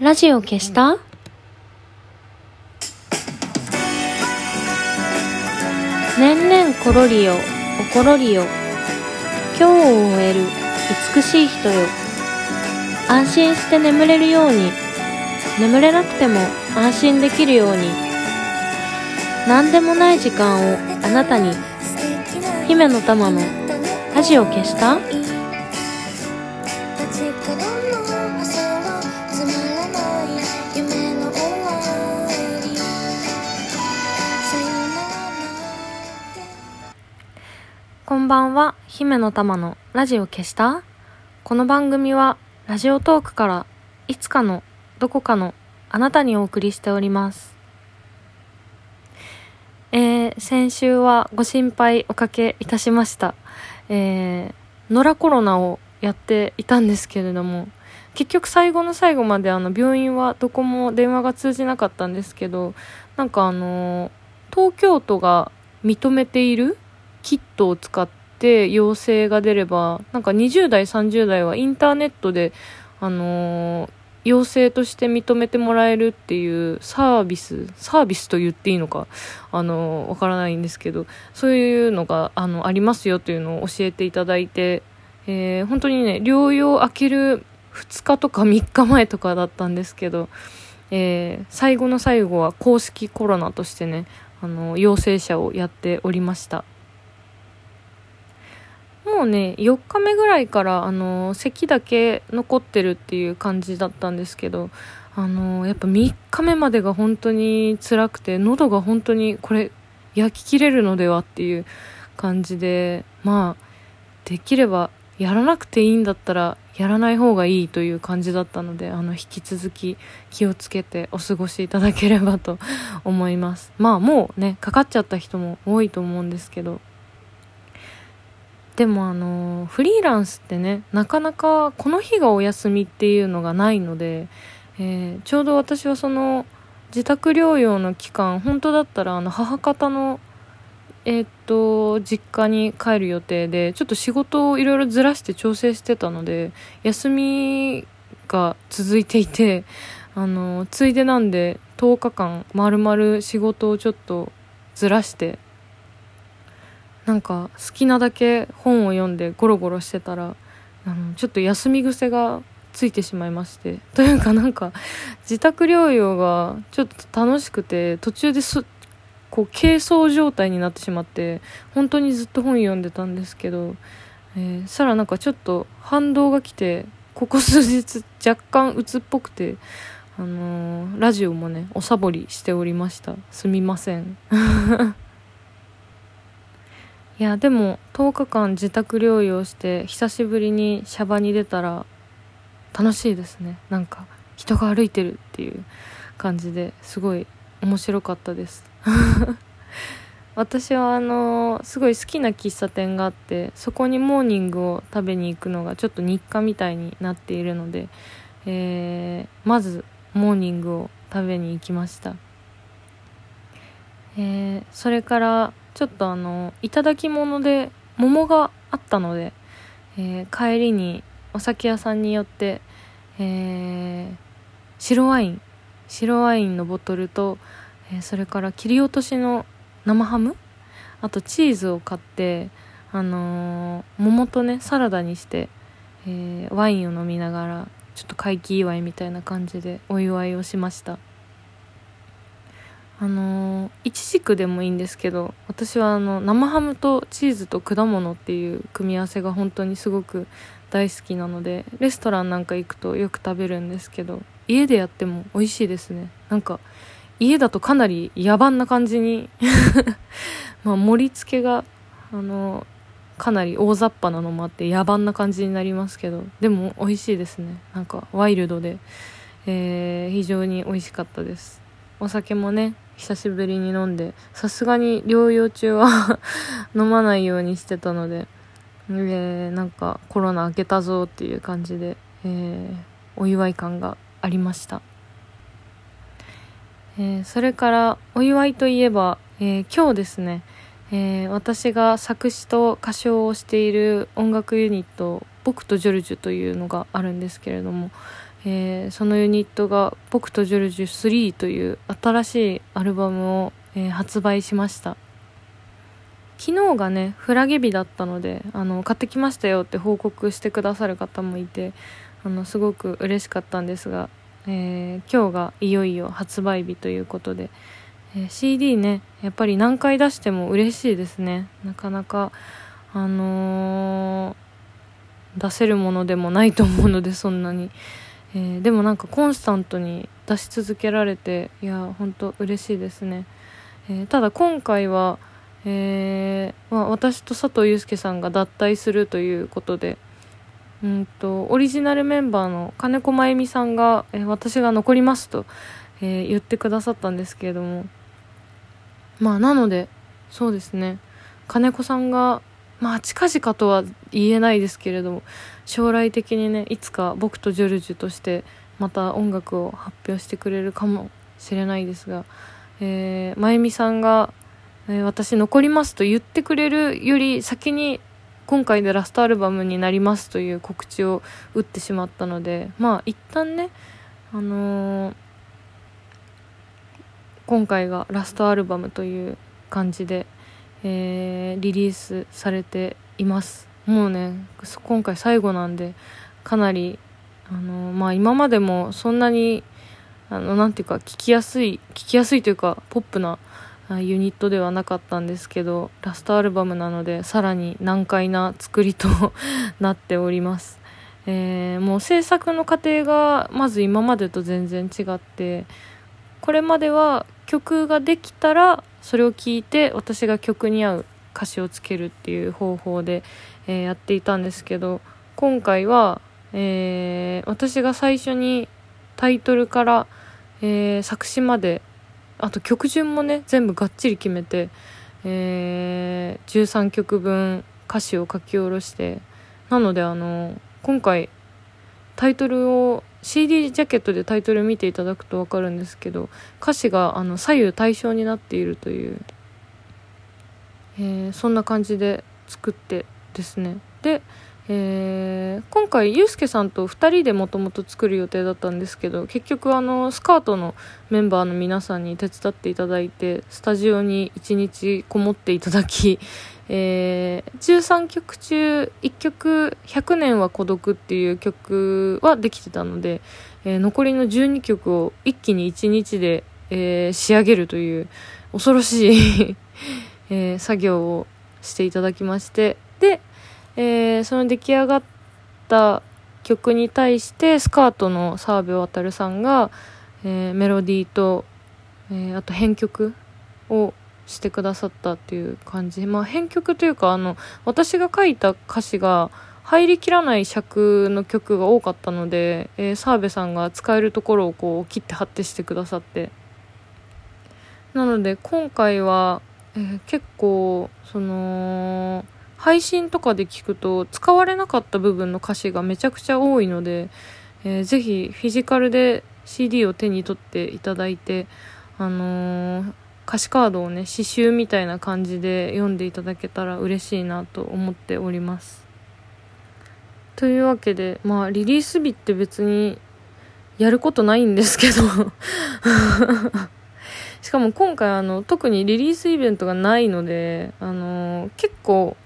ラジオ消した？年々ころりよおころりよ。今日を終える美しい人よ。安心して眠れるように。眠れなくても安心できるように。何でもない時間をあなたに。姫の玉のラジオ消した？んばんは、姫の玉のラジオ消した？この番組はラジオトークからいつかのどこかのあなたにお送りしております。えー、先週はご心配おかけいたしました。えー、野良コロナをやっていたんですけれども、結局最後の最後まであの病院はどこも電話が通じなかったんですけど、なんかあのー東京都が認めているキットを使って陽性が出ればなんか20代30代はインターネットであのー陽性として認めてもらえるっていうサービスサービスと言っていいのかあのーわからないんですけどそういうのがあのありますよというのを教えていただいて、えー本当にね療養明ける2日とか3日前とかだったんですけど、えー最後の最後は公式コロナとしてねあの陽性者をやっておりました。もうね4日目ぐらいからあの咳だけ残ってるっていう感じだったんですけどあのやっぱ3日目までが本当に辛くて喉が本当にこれ焼き切れるのではっていう感じでまあできればやらなくていいんだったらやらない方がいいという感じだったのであの引き続き気をつけてお過ごしいただければと思います。まあもうねかかっちゃった人も多いと思うんですけど。でもあのフリーランスってねなかなかこの日がお休みっていうのがないので、えーちょうど私はその自宅療養の期間本当だったらあの母方のえーっと実家に帰る予定でちょっと仕事をいろいろずらして調整してたので休みが続いていてあのついでなんで10日間まるまる仕事をちょっとずらしてなんか好きなだけ本を読んでゴロゴロしてたらあのちょっと休み癖がついてしまいまして。というかなんか自宅療養がちょっと楽しくて途中ですこう軽装状態になってしまって本当にずっと本読んでたんですけど、えー、そしたらなんかちょっと反動が来てここ数日若干鬱っぽくてあのーラジオもねおサボりしておりました。すみません。いやでも10日間自宅療養して久しぶりにシャバに出たら楽しいですね。なんか人が歩いてるっていう感じですごい面白かったです。私はあのすごい好きな喫茶店があってそこにモーニングを食べに行くのがちょっと日課みたいになっているので、えーまずモーニングを食べに行きました。えーそれからちょっとあの頂き物で桃があったので、えー帰りにお酒屋さんに寄って、えー白ワイン白ワインのボトルと、えーそれから切り落としの生ハムあとチーズを買って、あのー桃とねサラダにして、えーワインを飲みながらちょっと回帰祝いみたいな感じでお祝いをしました。あのいちじくでもいいんですけど私はあの生ハムとチーズと果物っていう組み合わせが本当にすごく大好きなのでレストランなんか行くとよく食べるんですけど家でやっても美味しいですね。なんか家だとかなり野蛮な感じに ま盛り付けがあのかなり大雑把なのもあって野蛮な感じになりますけどでも美味しいですね。なんかワイルドで、えー非常に美味しかったです。お酒もね久しぶりに飲んでさすがに療養中は 飲まないようにしてたので、えーなんかコロナ明けたぞっていう感じで、えーお祝い感がありました、えーそれからお祝いといえば、えー今日ですね、えー私が作詞と歌唱をしている音楽ユニット「僕とジョルジュ」というのがあるんですけれども、えー、そのユニットが「僕とジョルジュ3」という新しいアルバムを、えー、発売しました昨日がねフラゲ日だったのであの買ってきましたよって報告してくださる方もいてあのすごく嬉しかったんですが、えー、今日がいよいよ発売日ということで、え CD ねやっぱり何回出しても嬉しいですねなかなかあの出せるものでもないと思うのでそんなに。えー、でもなんかコンスタントに出し続けられていや本当嬉しいですね、えー、ただ今回は、えー、まあ、私と佐藤祐介さんが脱退するということでうんとオリジナルメンバーの金子真由美さんが、え私が残りますと、え言ってくださったんですけれども。まあなのでそうですね。金子さんがまあ近々とは言えないですけれども将来的にねいつか僕とジョルジュとしてまた音楽を発表してくれるかもしれないですが、えー、真由美さんが、えー、私残りますと言ってくれるより先に今回でラストアルバムになりますという告知を打ってしまったのでまあ一旦ねあのー、今回がラストアルバムという感じでえー、リリースされています。もうね今回最後なんでかなりあのまあ今までもそんなにあのなんていうか聞きやすい聞きやすいというかポップなユニットではなかったんですけどラストアルバムなのでさらに難解な作りと なっております、えー、もう制作の過程がまず今までと全然違ってこれまでは曲ができたらそれを聞いて私が曲に合う歌詞をつけるっていう方法で、えー、やっていたんですけど今回は、えー、私が最初にタイトルから、えー、作詞まであと曲順もね全部がっちり決めて、えー、13曲分歌詞を書き下ろしてなのであの今回タイトルを CD ジャケットでタイトル見ていただくと分かるんですけど歌詞があの左右対称になっているという、えー、そんな感じで作ってですね。で、えー、今回ユースケさんと2人でもともと作る予定だったんですけど結局あのスカートのメンバーの皆さんに手伝っていただいてスタジオに1日こもっていただきえー、13曲中1曲「100年は孤独」っていう曲はできてたので、えー、残りの12曲を一気に1日で、えー、仕上げるという恐ろしい えー、作業をしていただきましてで、えー、その出来上がった曲に対してスカートの澤部渉さんが、えー、メロディーと、えー、あと編曲をしてくださったっていう感じ。まあ編曲というか、あの、私が書いた歌詞が入りきらない尺の曲が多かったので、えー、澤部さんが使えるところをこう切って貼ってしてくださって。なので今回は、えー、結構、その、配信とかで聞くと使われなかった部分の歌詞がめちゃくちゃ多いので、えー、ぜひフィジカルで CD を手に取っていただいて、あのー、歌詞カードをね刺繍みたいな感じで読んでいただけたら嬉しいなと思っております。というわけでまあリリース日って別にやることないんですけど。しかも今回あの特にリリースイベントがないのであの結構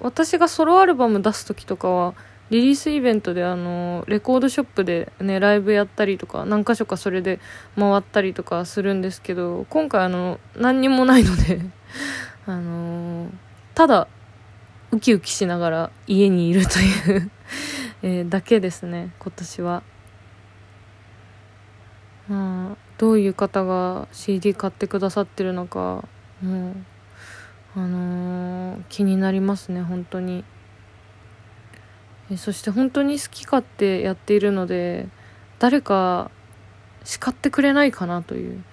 私がソロアルバム出す時とかはリリースイベントであのレコードショップでねライブやったりとか何箇所かそれで回ったりとかするんですけど今回あの何にもないので あのただウキウキしながら家にいるというえ、だけですね今年はまあどういう方が CD 買ってくださってるのかもうあのー、気になりますね本当に。そして本当に好き勝手やっているので誰か叱ってくれないかなという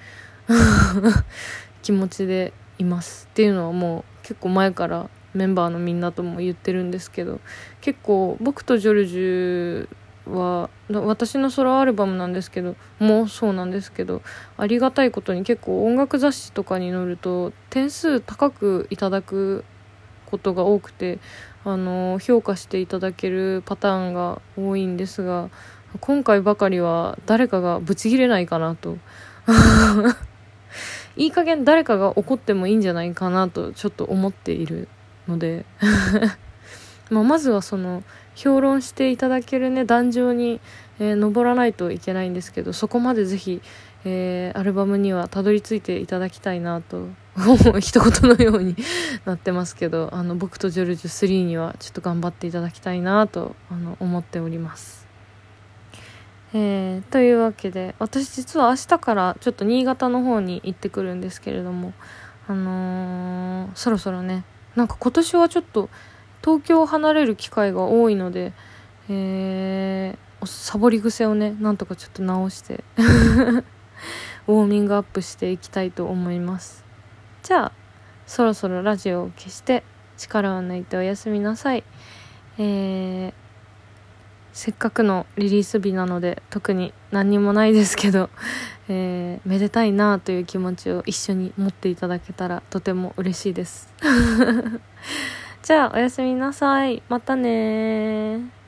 気持ちでいますっていうのはもう結構前からメンバーのみんなとも言ってるんですけど結構僕とジョルジュは私のソロアルバムなんですけどもうそうなんですけどありがたいことに結構音楽雑誌とかに載ると点数高くいただくことが多くてあの評価していただけるパターンが多いんですが今回ばかりは誰かがブチギレないかなと。いい加減誰かが怒ってもいいんじゃないかなとちょっと思っているので。まあまずはその評論していただけるね壇上に、えー、登らないといけないんですけどそこまでぜひ、えー、アルバムにはたどり着いていただきたいなと 一言のように なってますけどあの僕とジョルジュ3にはちょっと頑張っていただきたいなとあの思っております。えー、というわけで私実は明日からちょっと新潟の方に行ってくるんですけれどもあのー、そろそろねなんか今年はちょっと東京を離れる機会が多いので、えー、サボり癖をねなんとかちょっと直して ウォーミングアップしていきたいと思います。じゃあそろそろラジオを消して力を抜いておやすみなさい。えーせっかくのリリース日なので特に何にもないですけど、えー、めでたいなという気持ちを一緒に持っていただけたらとても嬉しいです。じゃあおやすみなさい。またね